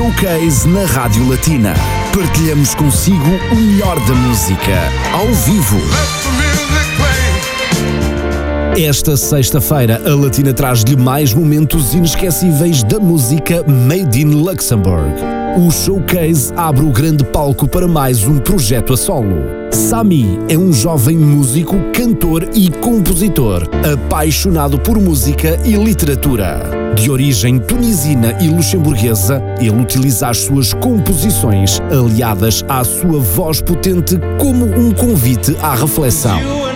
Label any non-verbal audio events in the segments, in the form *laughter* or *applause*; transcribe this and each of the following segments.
Showcase na Rádio Latina. Partilhamos consigo o melhor da música, ao vivo. Esta sexta-feira, a Latina traz-lhe mais momentos inesquecíveis da música Made in Luxembourg. O showcase abre o grande palco para mais um projeto a solo. Sami é um jovem músico, cantor e compositor, apaixonado por música e literatura. De origem tunisina e luxemburguesa, ele utiliza as suas composições, aliadas à sua voz potente, como um convite à reflexão.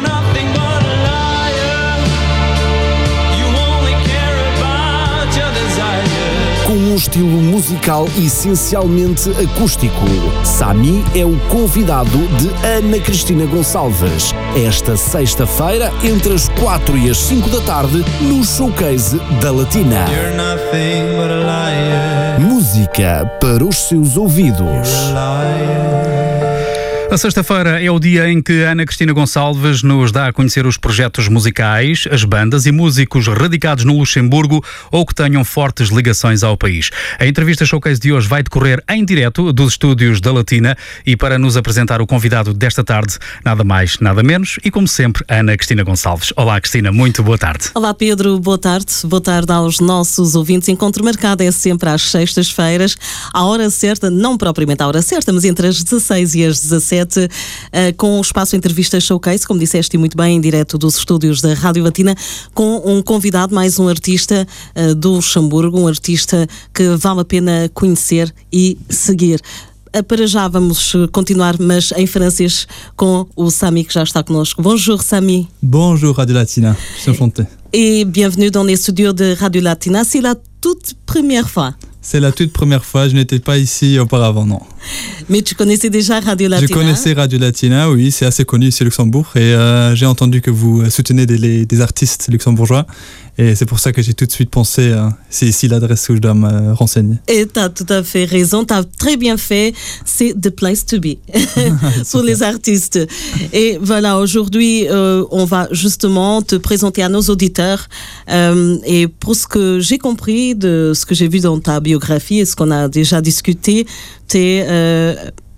Com um estilo musical essencialmente acústico, Sami é o convidado de Ana Cristina Gonçalves. Esta sexta-feira, entre as 4 e as 5 da tarde, no Showcase da Latina. Música para os seus ouvidos. A sexta-feira é o dia em que Ana Cristina Gonçalves nos dá a conhecer os projetos musicais, as bandas e músicos radicados no Luxemburgo ou que tenham fortes ligações ao país. A entrevista showcase de hoje vai decorrer em direto dos estúdios da Latina e para nos apresentar o convidado desta tarde, nada mais, nada menos e como sempre, Ana Cristina Gonçalves. Olá Cristina, muito boa tarde. Olá Pedro, boa tarde. Boa tarde aos nossos ouvintes. Encontro marcado é sempre às sextas-feiras, à hora certa, não propriamente à hora certa, mas entre as 16 e as 17 Uh, com o espaço Entrevista Showcase, como disseste muito bem, em direto dos estúdios da Rádio Latina, com um convidado, mais um artista uh, do Luxemburgo, um artista que vale a pena conhecer e seguir. Uh, para já vamos continuar, mas em francês, com o Sami que já está connosco. Bonjour Sami. Bonjour Radio Latina, je suis enchanté. Et bienvenue dans les studios de Radio Latina. C'est la toute première fois. C'est la toute première fois, je n'étais pas ici auparavant, non. *laughs* Mais tu connaissais déjà Radio Latina Je connaissais Radio Latina, oui, c'est assez connu ici au Luxembourg. Et euh, j'ai entendu que vous soutenez des, les, des artistes luxembourgeois. Et c'est pour ça que j'ai tout de suite pensé, euh, c'est ici l'adresse où je dois me renseigner. Et tu as tout à fait raison, tu as très bien fait. C'est the place to be *laughs* *laughs* pour les artistes. Et voilà, aujourd'hui, euh, on va justement te présenter à nos auditeurs. Euh, et pour ce que j'ai compris de ce que j'ai vu dans ta biographie et ce qu'on a déjà discuté, tu es euh,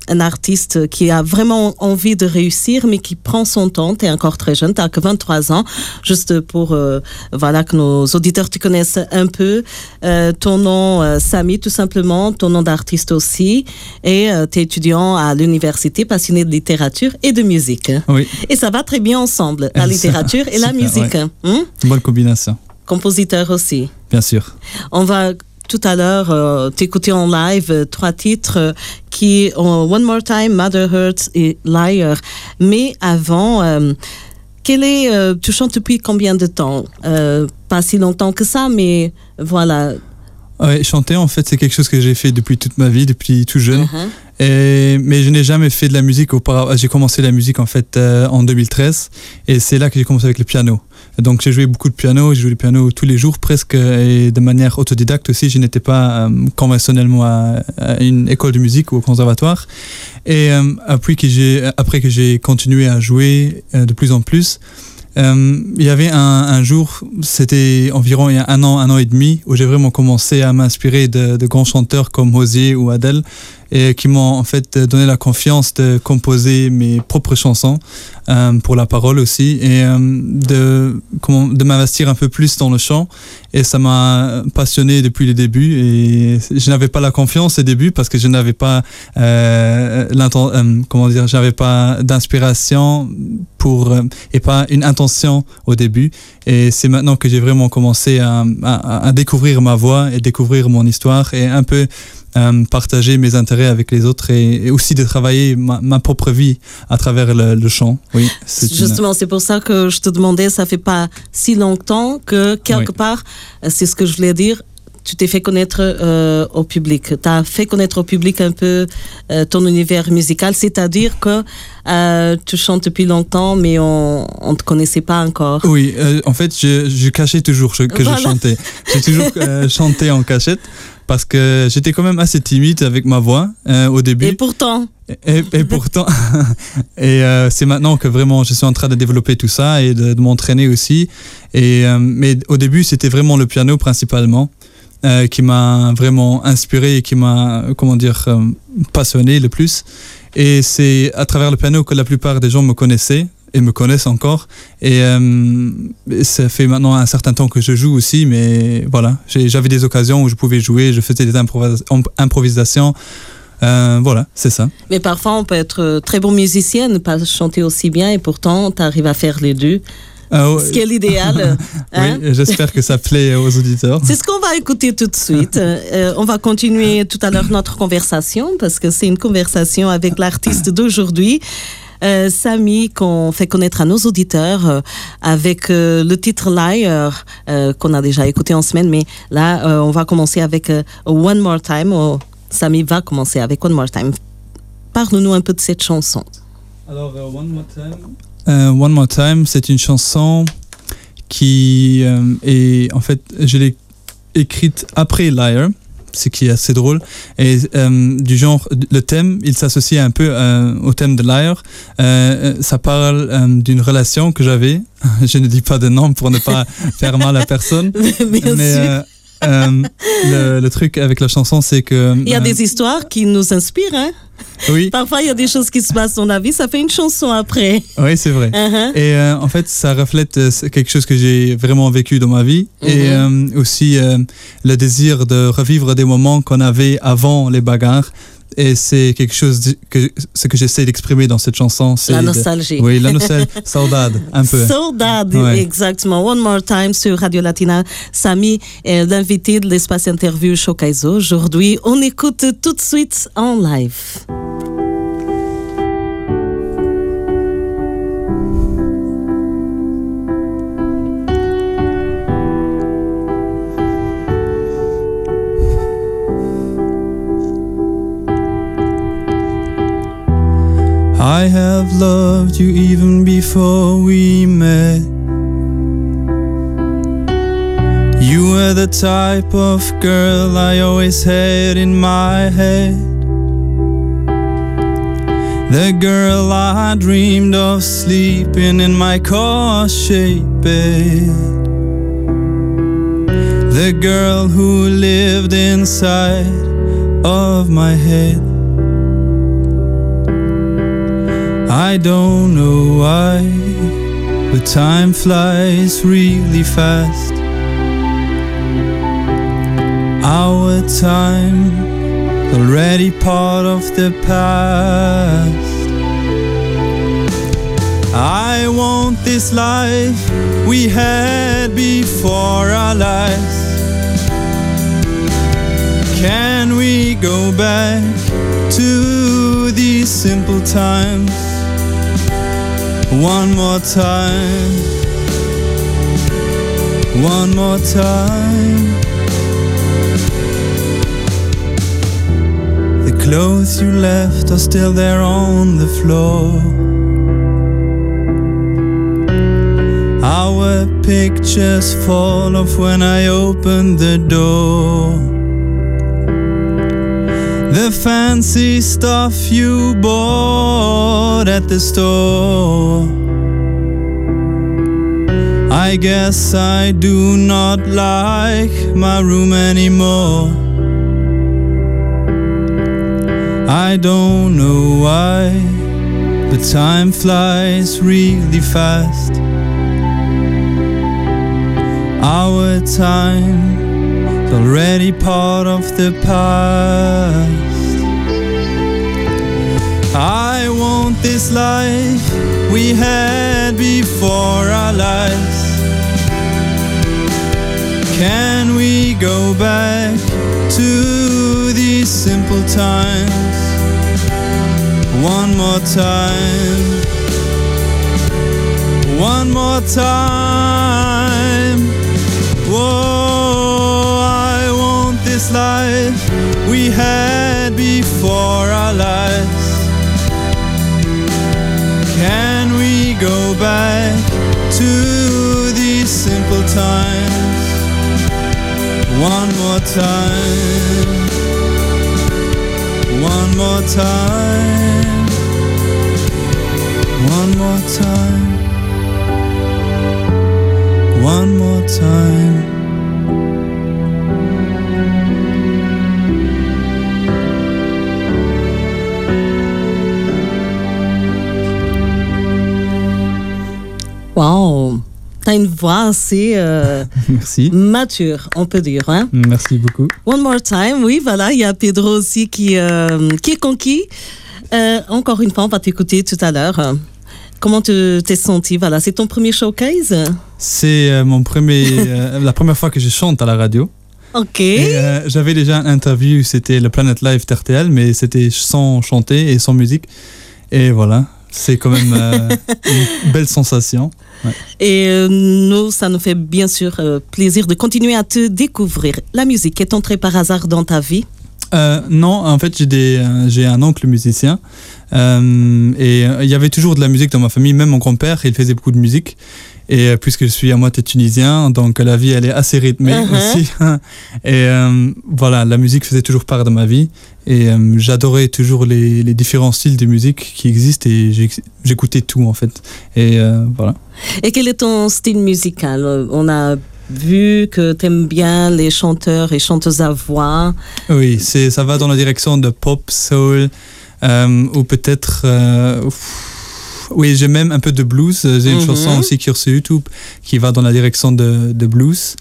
un artiste qui a vraiment envie de réussir, mais qui prend son temps. Tu es encore très jeune, tu n'as que 23 ans. Juste pour euh, voilà que nos auditeurs te connaissent un peu. Euh, ton nom, euh, Samy, tout simplement, ton nom d'artiste aussi. Et tu es étudiant à l'université, passionné de littérature et de musique. Oui. Et ça va très bien ensemble, la littérature et la musique. ouais. Hein? Bonne combinaison, Compositeur aussi. bien sûr. On va tout à l'heure euh, en live euh, trois titres euh, qui ont One More Time, Mother Hurts et Liar. Mais avant, euh, quel est, tu chantes depuis combien de temps? Pas si longtemps que ça, mais voilà. Ouais, chanter, en fait, c'est quelque chose que j'ai fait depuis toute ma vie, depuis tout jeune. Mhm. Et, mais je n'ai jamais fait de la musique auparavant. J'ai commencé la musique en fait euh, en 2013 et c'est là que j'ai commencé avec le piano. Donc j'ai joué beaucoup de piano, j'ai joué le piano tous les jours presque et de manière autodidacte aussi. Je n'étais pas euh, conventionnellement à, à une école de musique ou au conservatoire. Et euh, après que j'ai après que j'ai continué à jouer de plus en plus, euh, il y avait un, jour, c'était environ il y a un an, un an et demi, où j'ai vraiment commencé à m'inspirer de, grands chanteurs comme Osier ou Adele, et qui m'ont en fait donné la confiance de composer mes propres chansons euh, pour la parole aussi, et euh, de, de m'investir un peu plus dans le chant. Et ça m'a passionné depuis le début. Et je n'avais pas la confiance au début parce que je n'avais pas comment dire, j'avais pas d'inspiration pour et pas une intention au début. Et c'est maintenant que j'ai vraiment commencé à, à, à découvrir ma voix et découvrir mon histoire et un peu euh, partager mes intérêts avec les autres et, et aussi de travailler ma, ma propre vie à travers le, le chant. Oui, une- Justement, c'est pour ça que je te demandais, ça fait pas si longtemps que quelque Oui. part, c'est ce que je voulais dire, tu t'es fait connaître euh, au public. Tu as fait connaître au public un peu euh, ton univers musical, c'est-à-dire que euh, tu chantes depuis longtemps, mais on ne te connaissait pas encore. Oui, en fait, je, je cachais toujours que Voilà. je chantais. J'ai toujours *laughs* chanté en cachette parce que j'étais quand même assez timide avec ma voix euh, au début. Et pourtant, Et, et pourtant, *laughs* et euh, c'est maintenant que vraiment je suis en train de développer tout ça et de, de m'entraîner aussi. Et euh, mais au début, c'était vraiment le piano principalement. Euh, qui m'a vraiment inspiré et qui m'a, comment dire, euh, passionné le plus. Et c'est à travers le piano que la plupart des gens me connaissaient et me connaissent encore. Et euh, ça fait maintenant un certain temps que je joue aussi, mais voilà, j'avais des occasions où je pouvais jouer, je faisais des improvisations. Voilà, c'est ça. Mais parfois, on peut être très bon musicien, ne pas chanter aussi bien, et pourtant, tu arrives à faire les deux. Ah ce qui est l'idéal. *laughs* Hein? oui, j'espère que ça plaît aux auditeurs. C'est ce qu'on va écouter tout de suite. *laughs* Euh, on va continuer tout à l'heure notre conversation parce que c'est une conversation avec l'artiste d'aujourd'hui. Euh, Samy, qu'on fait connaître à nos auditeurs euh, avec euh, le titre Liar, qu'on a déjà écouté en semaine, mais là, on va commencer avec One More Time. Oh, Samy va commencer avec One More Time. Parle-nous un peu de cette chanson. Alors, One More Time. One More Time, c'est une chanson qui est, en fait, je l'ai écrite après Liar ce qui est assez drôle. Et euh, du genre, le thème, il s'associe un peu euh, au thème de Liar. Euh, ça parle d'une relation que j'avais. *laughs* Je ne dis pas de nom pour ne pas *laughs* faire mal à personne. mais le, le, truc avec la chanson, c'est que... Il y a des histoires qui nous inspirent, hein oui. Parfois, il y a des choses qui se passent dans la vie, ça fait une chanson après. Oui, c'est vrai. Uh-huh. Et euh, en fait, ça reflète euh, quelque chose que j'ai vraiment vécu dans ma vie. Et uh-huh. euh, aussi le désir de revivre des moments qu'on avait avant les bagarres. Et c'est quelque chose que ce que j'essaie d'exprimer dans cette chanson. La nostalgie. Oui, la *laughs* nostalgie. Saudade, un peu. Saudade, exactement. One more time sur Radio Latina. Samy est l'invité de l'espace interview Showcase aujourd'hui. On écoute tout de suite en live. I have loved you even before we met. You were the type of girl I always had in my head. The girl I dreamed of sleeping in my car shaped bed. The girl who lived inside of my head. I don't know why, but time flies really fast. Our time already part of the past. I want this life we had before our lives. Can we go back to these simple times? One more time. One more time. The clothes you left are still there on the floor. Our pictures fall off when I open the door. The fancy stuff you bought at the store. I guess I do not like my room anymore. I don't know why, but time flies really fast. Our time is already part of the past. I want this life we had before our lives. Can we go back to these simple times one more time? One more time. Whoa, I want this life we had before our lives. Go back to these simple times one more time? One more time. One more time. One more time. Une voix assez euh, *laughs* Merci. mature, on peut dire. Hein? Merci beaucoup. One more time, oui, voilà, il y a Pedro aussi qui, euh, qui est conquis. Euh, encore une fois, on va t'écouter tout à l'heure. Comment tu t'es senti? Voilà, c'est ton premier showcase? C'est mon premier, *laughs* la première fois que je chante à la radio. Ok. J'avais déjà une interview, c'était le Planet Live TRTL, mais c'était sans chanter et sans musique. Et voilà, c'est quand même euh, *laughs* une belle sensation. Et euh, nous, ça nous fait bien sûr euh, plaisir de continuer à te découvrir. La musique est entrée par hasard dans ta vie? Non, en fait, j'ai un oncle musicien et il y avait toujours de la musique dans ma famille. Même mon grand-père, il faisait beaucoup de musique. Et euh, puisque je suis à moitié tunisien, donc la vie elle est assez rythmée Mhm. aussi. *laughs* et euh, voilà, la musique faisait toujours part de ma vie. Et euh, j'adorais toujours les, les différents styles de musique qui existent et j'écoutais tout en fait. Et euh, voilà. Et quel est ton style musical? On a vu que tu aimes bien les chanteurs et chanteuses à voix. Oui, ça va dans la direction de pop, soul, ou peut-être. Euh, oui, j'ai même un peu de blues. J'ai une Mhm. chanson aussi qui est sur YouTube qui va dans la direction de, de blues.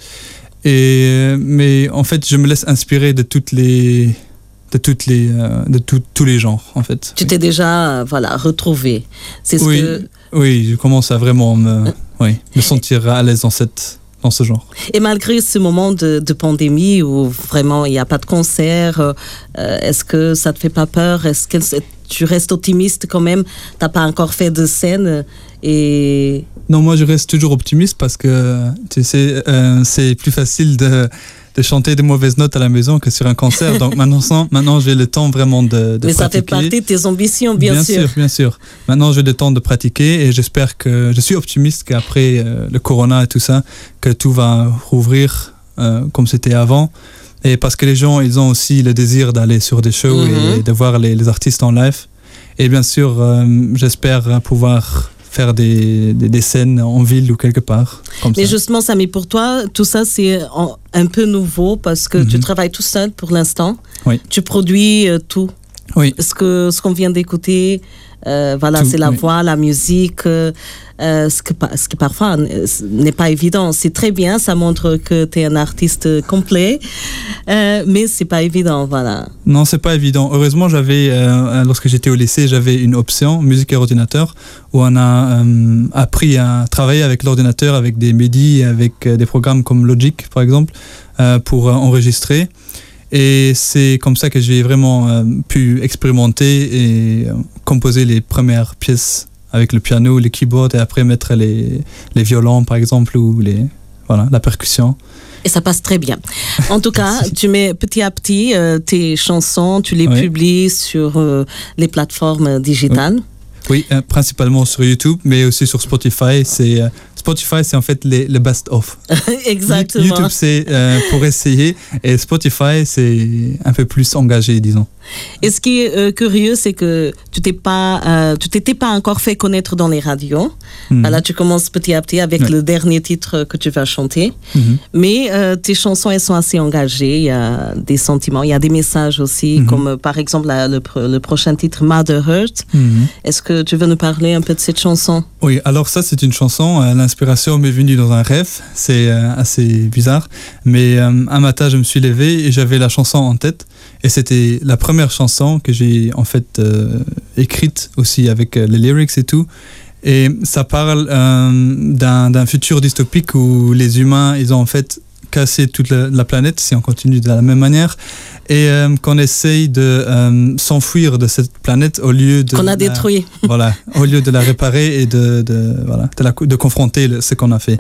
Et euh, mais en fait, je me laisse inspirer de toutes les de toutes les euh, de tout- tous les genres en fait. Tu t'es déjà euh, voilà, retrouvé. C'est ce Oui. que... Oui, je commence à vraiment me *laughs* oui, me sentir à l'aise dans cette dans ce genre. Et malgré ce moment de, de pandémie où vraiment il n'y a pas de concert, euh, euh, est-ce que ça te fait pas peur? Est-ce que tu restes optimiste quand même T'as pas encore fait de scène euh, et Non, moi je reste toujours optimiste parce que tu sais, euh, c'est plus facile de, de chanter des mauvaises notes à la maison que sur un concert. Donc *laughs* maintenant, maintenant j'ai le temps vraiment de, de mais ça fait partie de tes ambitions, bien, sûr. bien sûr. Maintenant j'ai le temps de pratiquer et j'espère que je suis optimiste qu'après euh, le corona et tout ça, que tout va rouvrir euh, comme c'était avant. Et parce que les gens, ils ont aussi le désir d'aller sur des shows Mhm. et de voir les, les artistes en live. Et bien sûr, euh, j'espère pouvoir faire des, des, des scènes en ville ou quelque part. Comme Mais ça. justement, Samy, pour toi, tout ça, c'est un peu nouveau parce que tu Mhm. travailles tout seul pour l'instant. Oui. Tu produis euh, tout. Oui. Ce que ce qu'on vient d'écouter, euh, voilà, c'est la voix, la musique, euh, euh, ce, que, pa- ce qui parfois n'est pas évident. C'est très bien, ça montre que tu es un artiste complet, euh, mais c'est pas évident, voilà. Non, c'est pas évident. Heureusement, j'avais, lorsque j'étais au lycée, j'avais une option musique et ordinateur où on a appris à travailler avec l'ordinateur, avec des MIDI, avec euh, des programmes comme Logic, par exemple, pour enregistrer. Et c'est comme ça que j'ai vraiment euh, pu expérimenter et euh, composer les premières pièces avec le piano, les keyboards et après mettre les, les violons, par exemple, ou les, voilà, la percussion. Et ça passe très bien. En tout cas, tu mets petit à petit euh, tes chansons, tu les Oui. publies sur euh, les plateformes digitales. Oui, euh, principalement sur YouTube, mais aussi sur Spotify. C'est euh, Spotify, c'est en fait les, le best of. *laughs* Exactement. YouTube, c'est euh, pour essayer, et Spotify, c'est un peu plus engagé, disons. Et ce qui est euh, curieux, c'est que tu t'es pas, euh, tu t'étais pas encore fait connaître dans les radios. Mhm. Voilà, tu commences petit à petit avec Ouais. le dernier titre que tu vas chanter. Mhm. Mais euh, tes chansons, elles sont assez engagées. Il y a des sentiments, il y a des messages aussi, Mhm. comme par exemple la- le, le prochain titre Mother Hurt. Mhm. Est-ce que tu veux nous parler un peu de cette chanson? Oui, alors ça, c'est une chanson. L'inspiration m'est venue dans un rêve. C'est assez bizarre. Mais un matin, je me suis levé et j'avais la chanson en tête. Et c'était la première chanson que j'ai en fait euh, écrite aussi avec euh, les lyrics et tout. Et ça parle euh, d'un futur dystopique où les humains, ils ont en fait cassé toute la, la planète si on continue de la même manière et euh, qu'on essaye de euh, s'enfuir de cette planète au lieu de qu'on a la- détruit *laughs* voilà, au lieu de la réparer et de, de, voilà, de, la, de confronter le- ce qu'on a fait.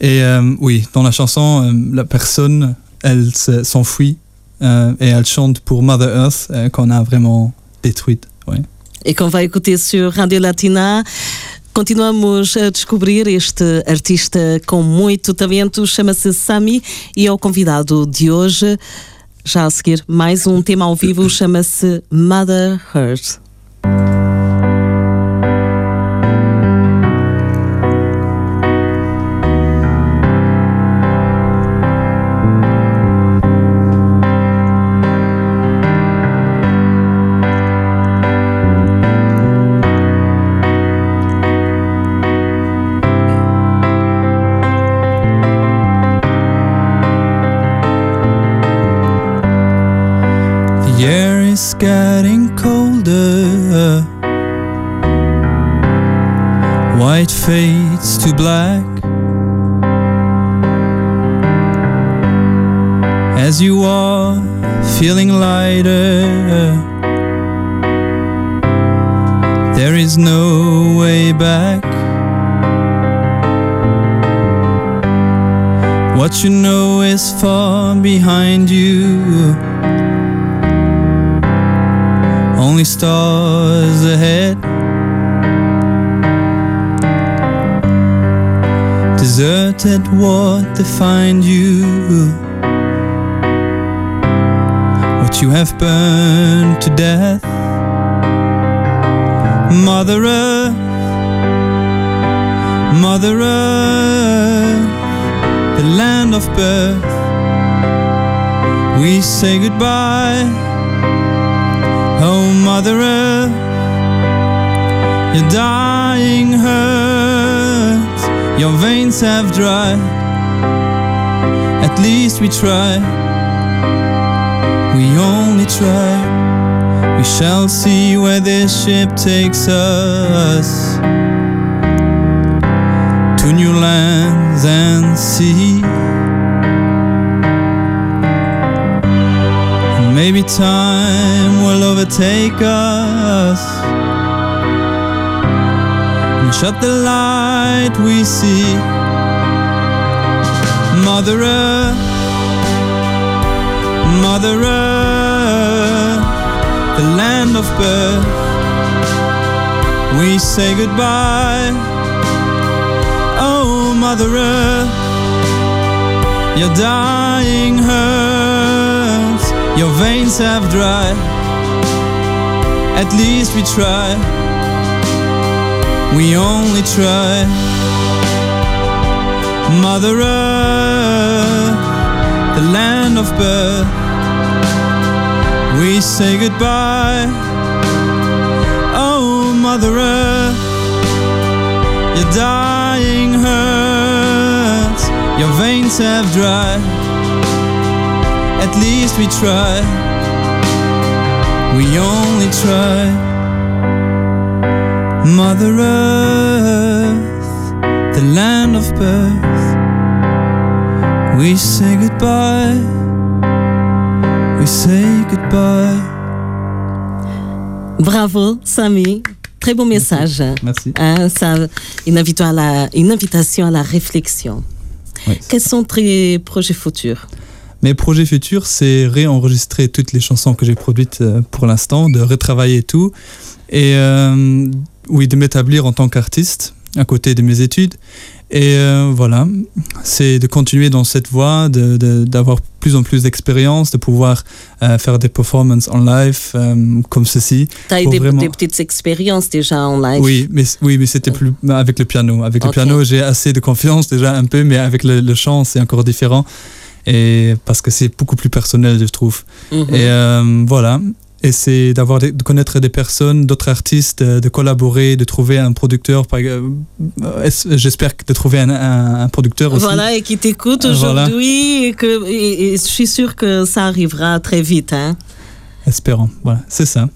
Et euh, oui, dans la chanson, la personne, elle se- s'enfuit et elle chante pour Mother Earth euh, qu'on a vraiment détruite. Ouais. e qu'on vai écouter sur Radio Latina. Continuamos a descobrir este artista com muito talento, chama-se Sami e é o convidado de hoje. Já a seguir, mais um tema ao vivo, chama-se Mother Hurt. Fades to black. As you are feeling lighter, there is no way back. What you know is far behind you. Only stars ahead. Deserted, what defined you? What you have burned to death. Mother Earth, Mother Earth, the land of birth. We say goodbye. Oh, Mother Earth, your dying hurts, your veins have dried. At least we try, we only try. We shall see where this ship takes us to new lands and sea. Maybe time will overtake us and shut the light we see. Mother Earth, Mother Earth, the land of birth. We say goodbye. Oh, Mother Earth, your dying hurts. Your veins have dried. At least we try. We only try. Mother Earth, the land of birth. We say goodbye. Oh, Mother Earth, your dying hurts. Your veins have dried at least we try. We only try. Mother Earth, the land of birth. We say goodbye. We say goodbye. Bravo, Samy. Très beau message. Merci. Hein, ça, une, invito à la, une invitation à la réflexion. Oui. Quels sont tes projets futurs? Mes projets futurs, c'est réenregistrer toutes les chansons que j'ai produites euh, pour l'instant, de retravailler tout et euh, oui, de m'établir en tant qu'artiste à côté de mes études. Et euh, voilà, c'est de continuer dans cette voie, d'avoir de, d'avoir plus en plus d'expérience, de pouvoir euh, faire des performances en live euh, comme ceci. Tu as eu des, vraiment- des petites expériences déjà en live Oui, mais, oui, mais c'était plus avec le piano. Avec le piano, j'ai assez de confiance déjà un peu, mais avec le, le chant, c'est encore différent. Et parce que c'est beaucoup plus personnel, je trouve. Mhm. Et voilà. Et c'est d'avoir de connaître des personnes, d'autres artistes, de, de collaborer, de trouver un producteur. euh, J'espère que de trouver un, un- un producteur aussi. Voilà, et qui t'écoute Euh, voilà. aujourd'hui. Et, que, et, et je suis sûre que ça arrivera très vite. Hein. Espérons. Voilà, c'est ça.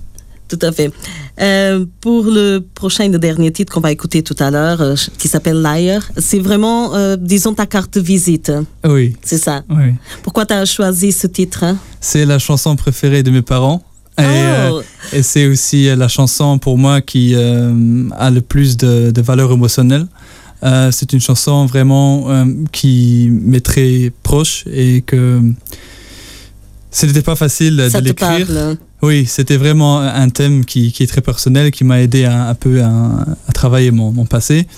Tout à fait. Euh, pour le prochain et le dernier titre qu'on va écouter tout à l'heure, euh, qui s'appelle Liar, c'est vraiment, euh, disons, ta carte de visite. Oui. C'est ça. oui. Pourquoi tu as choisi ce titre hein? C'est la chanson préférée de mes parents. Et, euh, Oh, Et c'est aussi euh, la chanson pour moi qui euh, a le plus de, de valeur émotionnelle. Euh, c'est une chanson vraiment qui m'est très proche et que ce n'était pas facile ça de l'écrire. parle. Oui, c'était vraiment un thème qui, qui est très personnel, qui m'a aidé un, un peu à, à travailler mon, mon passé.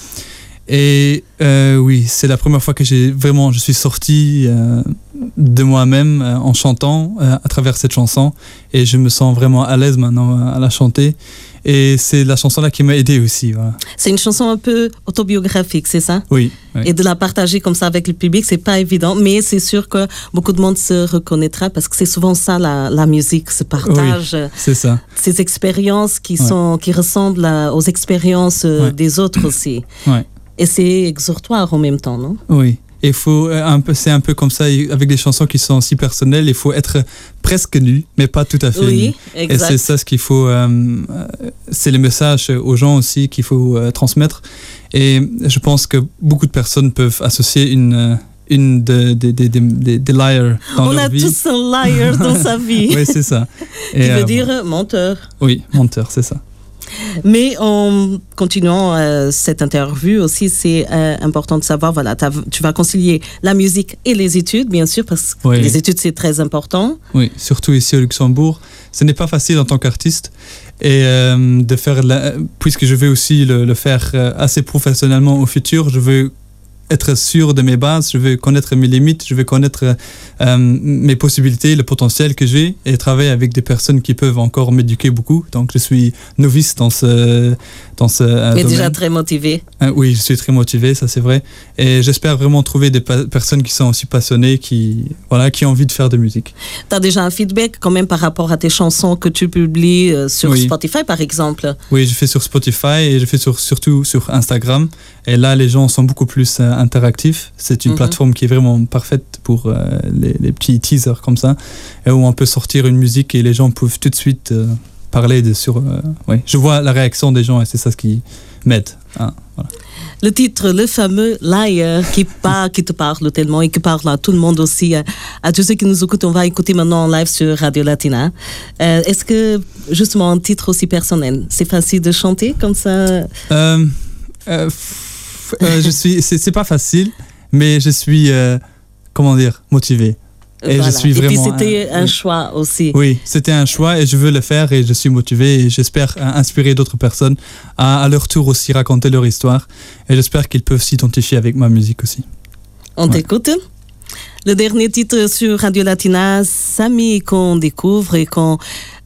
Et euh, oui, c'est la première fois que j'ai vraiment, je suis sorti euh, de moi-même euh, en chantant à travers cette chanson, et je me sens vraiment à l'aise maintenant à la chanter. Et c'est la chanson là qui m'a aidé aussi. Voilà. C'est une chanson un peu autobiographique, c'est ça? Oui, oui. Et de la partager comme ça avec le public, c'est pas évident, mais c'est sûr que beaucoup de monde se reconnaîtra parce que c'est souvent ça la, la musique, se partage c'est ça. ces expériences qui Ouais. sont qui ressemblent à- aux expériences Ouais. des autres aussi. Ouais. Et c'est exhortoire en même temps, non? Oui. il faut euh, un peu, c'est un peu comme ça avec des chansons qui sont si personnelles. Il faut être presque nu, mais pas tout à fait Oui, nu. Et c'est ça ce qu'il faut. euh, euh, c'est le message aux gens aussi qu'il faut euh, transmettre. Et je pense que beaucoup de personnes peuvent associer une une de- des des des- des liars dans On leur a vie. tous un liar dans sa *laughs* vie. Oui, c'est ça. Qui Et, veut euh, dire menteur. Oui, menteur, c'est ça. Mais en continuant euh, cette interview aussi, c'est euh, important de savoir, voilà, tu vas concilier la musique et les études, bien sûr, parce que Oui. les études, c'est très important. Oui, surtout ici au Luxembourg. Ce n'est pas facile en tant qu'artiste. Et euh, de faire, la- puisque je veux aussi le, le faire assez professionnellement au futur, je veux être sûr de mes bases, je veux connaître mes limites, je veux connaître euh, mes possibilités, le potentiel que j'ai et travailler avec des personnes qui peuvent encore m'éduquer beaucoup. Donc je suis novice dans ce, dans ce euh, mais domaine. déjà très motivé. Euh, oui, je suis très motivé, ça c'est vrai. Et j'espère vraiment trouver des personnes qui sont aussi passionnées, qui, voilà, qui ont envie de faire de musique. Tu as déjà un feedback quand même par rapport à tes chansons que tu publies euh, sur Oui. Spotify, par exemple? Oui, je fais sur Spotify et je fais sur, surtout sur Instagram. Et là, les gens sont beaucoup plus euh, interactifs. C'est une Mhm. plateforme qui est vraiment parfaite pour euh, les, les petits teasers comme ça, et où on peut sortir une musique et les gens peuvent tout de suite euh, parler de sur. euh, oui, je vois la réaction des gens et c'est ça ce qui m'aide. hein, voilà. Le titre, le fameux Liar, qui, par- qui te parle tellement et qui parle à tout le monde aussi, à, tous ceux qui nous écoutent. On va écouter maintenant en live sur Radio Latina. Est-ce que, justement, un titre aussi personnel, c'est facile de chanter comme ça? Euh, je *laughs* suis. C'est pas facile, mais je suis. euh, comment dire Motivé. Et je suis Et puis vraiment, c'était euh, un choix aussi. Oui, c'était un choix et je veux le faire et je suis motivé et j'espère euh, inspirer d'autres personnes à, à leur tour aussi raconter leur histoire et j'espère qu'ils peuvent s'identifier avec ma musique aussi. On Ouais. t'écoute Le dernier titre sur Radio Latina, Samy, qu'on découvre et qu'on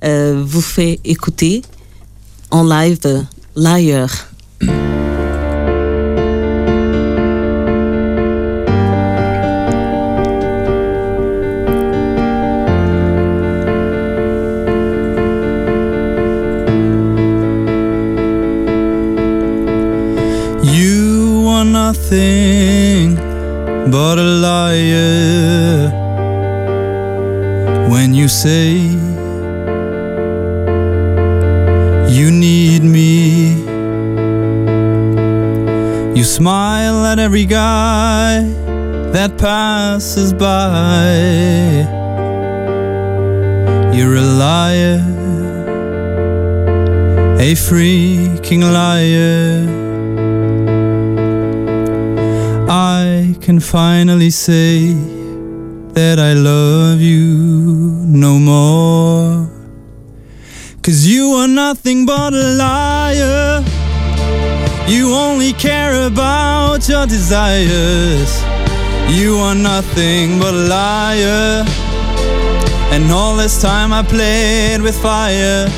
euh, vous fait écouter en live, Liar. But a liar when you say you need me. You smile at every guy that passes by. You're a liar, a freaking liar. I can finally say that I love you no more. Cause you are nothing but a liar. You only care about your desires. You are nothing but a liar. And all this time I played with fire.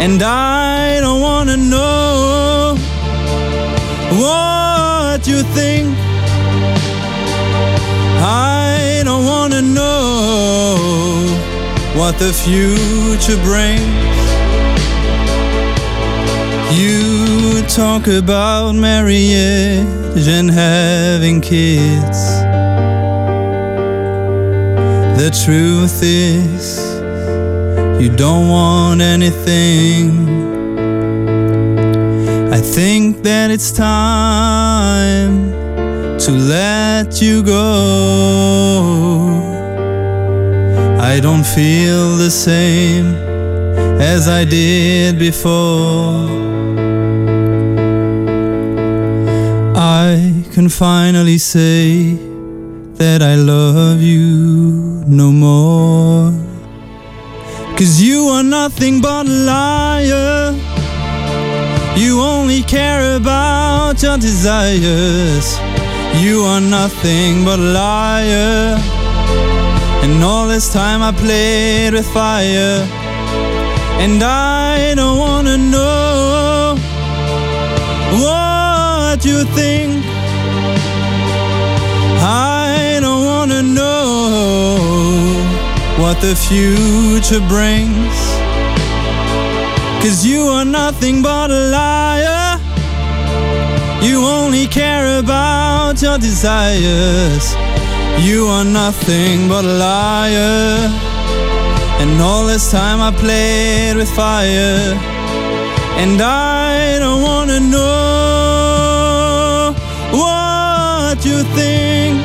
And I don't wanna know what you think. I don't wanna know what the future brings. You talk about marriage and having kids. The truth is, you don't want anything. I think that it's time to let you go. I don't feel the same as I did before. I can finally say that I love you no more. Cause you are nothing but a liar. You care about your desires. You are nothing but a liar. And all this time I played with fire. And I don't wanna know what you think. I don't wanna know what the future brings. Cause you are nothing but a liar. You only care about your desires. You are nothing but a liar. And all this time I played with fire. And I don't wanna know what you think.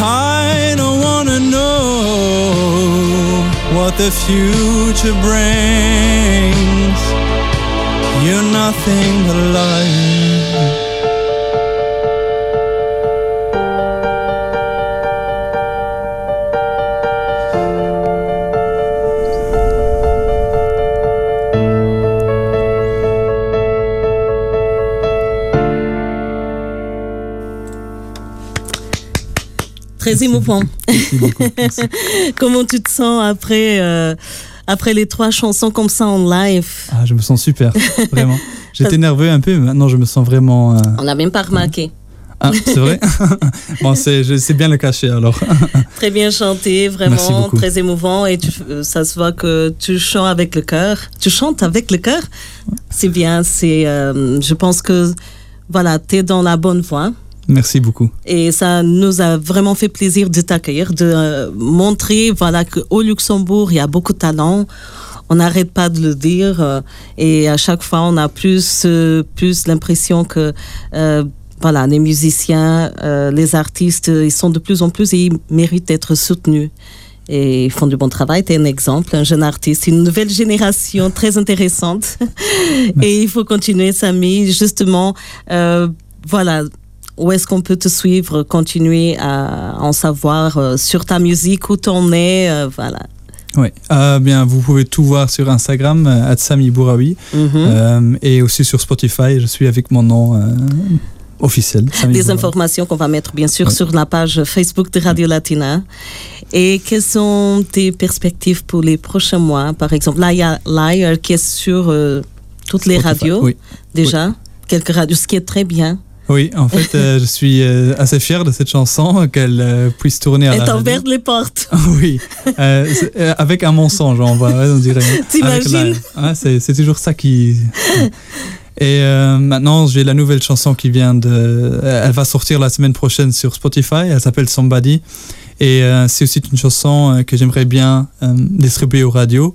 I don't wanna know what the future brings. You're nothing but a liar. Très émouvant. *laughs* Comment tu te sens après, euh, après les trois chansons comme ça en live Ah, je me sens super, *laughs* vraiment. J'étais nerveux un peu, mais maintenant je me sens vraiment. euh, On n'a même pas remarqué. Ah, c'est vrai? *laughs* Bon, c'est bien le cacher alors. *laughs* Très bien chanté, vraiment très émouvant et tu- euh, ça se voit que tu chantes avec le cœur. Tu chantes avec le cœur? C'est bien, c'est, euh, je pense que voilà, tu es dans la bonne voie. Merci beaucoup. Et ça nous a vraiment fait plaisir de t'accueillir, de euh, montrer voilà, qu'au Luxembourg, il y a beaucoup de talent. On n'arrête pas de le dire. euh, et à chaque fois, on a plus, euh, plus l'impression que euh, voilà, les musiciens, euh, les artistes, ils sont de plus en plus et ils méritent d'être soutenus. Et ils font du bon travail. Tu es un exemple, un jeune artiste, une nouvelle génération très intéressante. *laughs* et il faut continuer, Samy. Justement, euh, voilà, où est-ce qu'on peut te suivre, continuer à en savoir euh, sur ta musique, où t'en es, euh, voilà. Oui. Ah, bien, vous pouvez tout voir sur Instagram, euh, Sami Bouraoui, Mhm. euh, et aussi sur Spotify. Je suis avec mon nom euh, officiel. Sami Des Bouraoui. informations qu'on va mettre bien sûr sur la page Facebook de Radio Latina. Et quelles sont tes perspectives pour les prochains mois? Par exemple, là, il y a Liar qui est sur euh, toutes les radios Oui. déjà. Quelques radios, ce qui est très bien. Oui, en fait, euh, je suis euh, assez fier de cette chanson, qu'elle euh, puisse tourner à Et la radio. les portes. *laughs* Oui, avec un mensonge, on va, on dirait. T'imagines ouais, c'est, toujours ça qui. Et maintenant, j'ai la nouvelle chanson qui vient de. Elle va sortir la semaine prochaine sur Spotify. Elle s'appelle Somebody. Et c'est aussi une chanson que j'aimerais bien distribuer aux radios.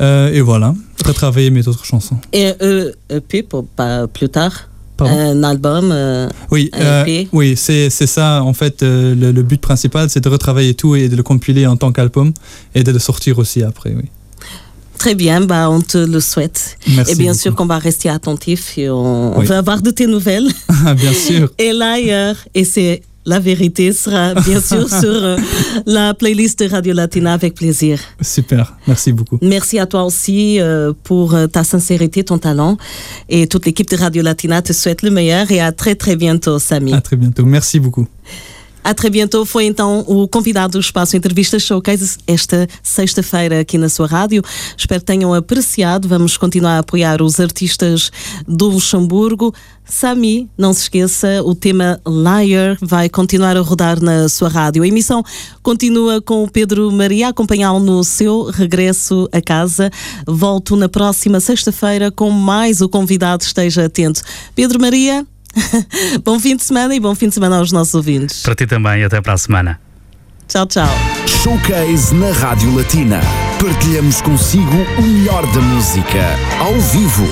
Et voilà, retravailler mes autres chansons. Et EP pour pas plus tard. Pardon Un album. euh, Oui, un euh, oui, c'est c'est ça. En fait, euh, le, le but principal, c'est de retravailler tout et de le compiler en tant qu'album et de le sortir aussi après. Oui. Très bien, bah, on te le souhaite. Merci. et bien sûr qu'on va rester attentif et on, on Oui. va avoir de tes nouvelles. *laughs* bien sûr. *laughs* Et l'ailleurs, et c'est la vérité, sera bien sûr *laughs* sur euh, la playlist de Radio Latina avec plaisir. Super. Merci beaucoup. Merci à toi aussi euh, pour euh, ta sincérité, ton talent. Et toute l'équipe de Radio Latina te souhaite le meilleur et à très très bientôt, Sami. À très bientôt. Merci beaucoup. A foi então o convidado do Espaço Entrevistas Showcase esta sexta-feira aqui na sua rádio. Espero que tenham apreciado. Vamos continuar a apoiar os artistas do Luxemburgo. Sami, não se esqueça, o tema Liar vai continuar a rodar na sua rádio. A emissão continua com o Pedro Maria acompanhá-lo no seu regresso a casa. Volto na próxima sexta-feira com mais o convidado. Esteja atento. Pedro Maria. *laughs* bom fim de semana e bom fim de semana aos nossos ouvintes. Para ti também, até para a semana. Tchau, tchau. Showcase na Rádio Latina. Partilhamos consigo o melhor da música, ao vivo.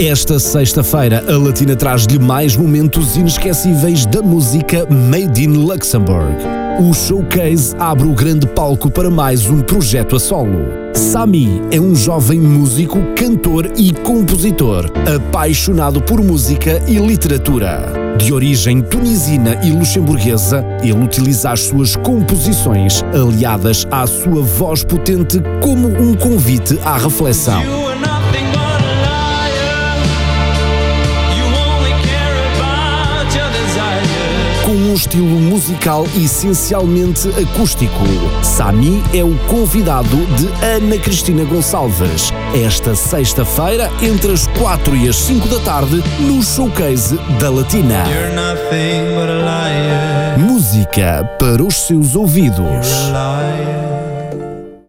Esta sexta-feira, a Latina traz-lhe mais momentos inesquecíveis da música Made in Luxembourg. O Showcase abre o grande palco para mais um projeto a solo. Sami é um jovem músico, cantor e compositor, apaixonado por música e literatura. De origem tunisina e luxemburguesa, ele utiliza as suas composições, aliadas à sua voz potente, como um convite à reflexão. Estilo musical essencialmente acústico, Sami é o convidado de Ana Cristina Gonçalves. Esta sexta-feira, entre as 4 e as 5 da tarde, no Showcase da Latina. Música para os seus ouvidos.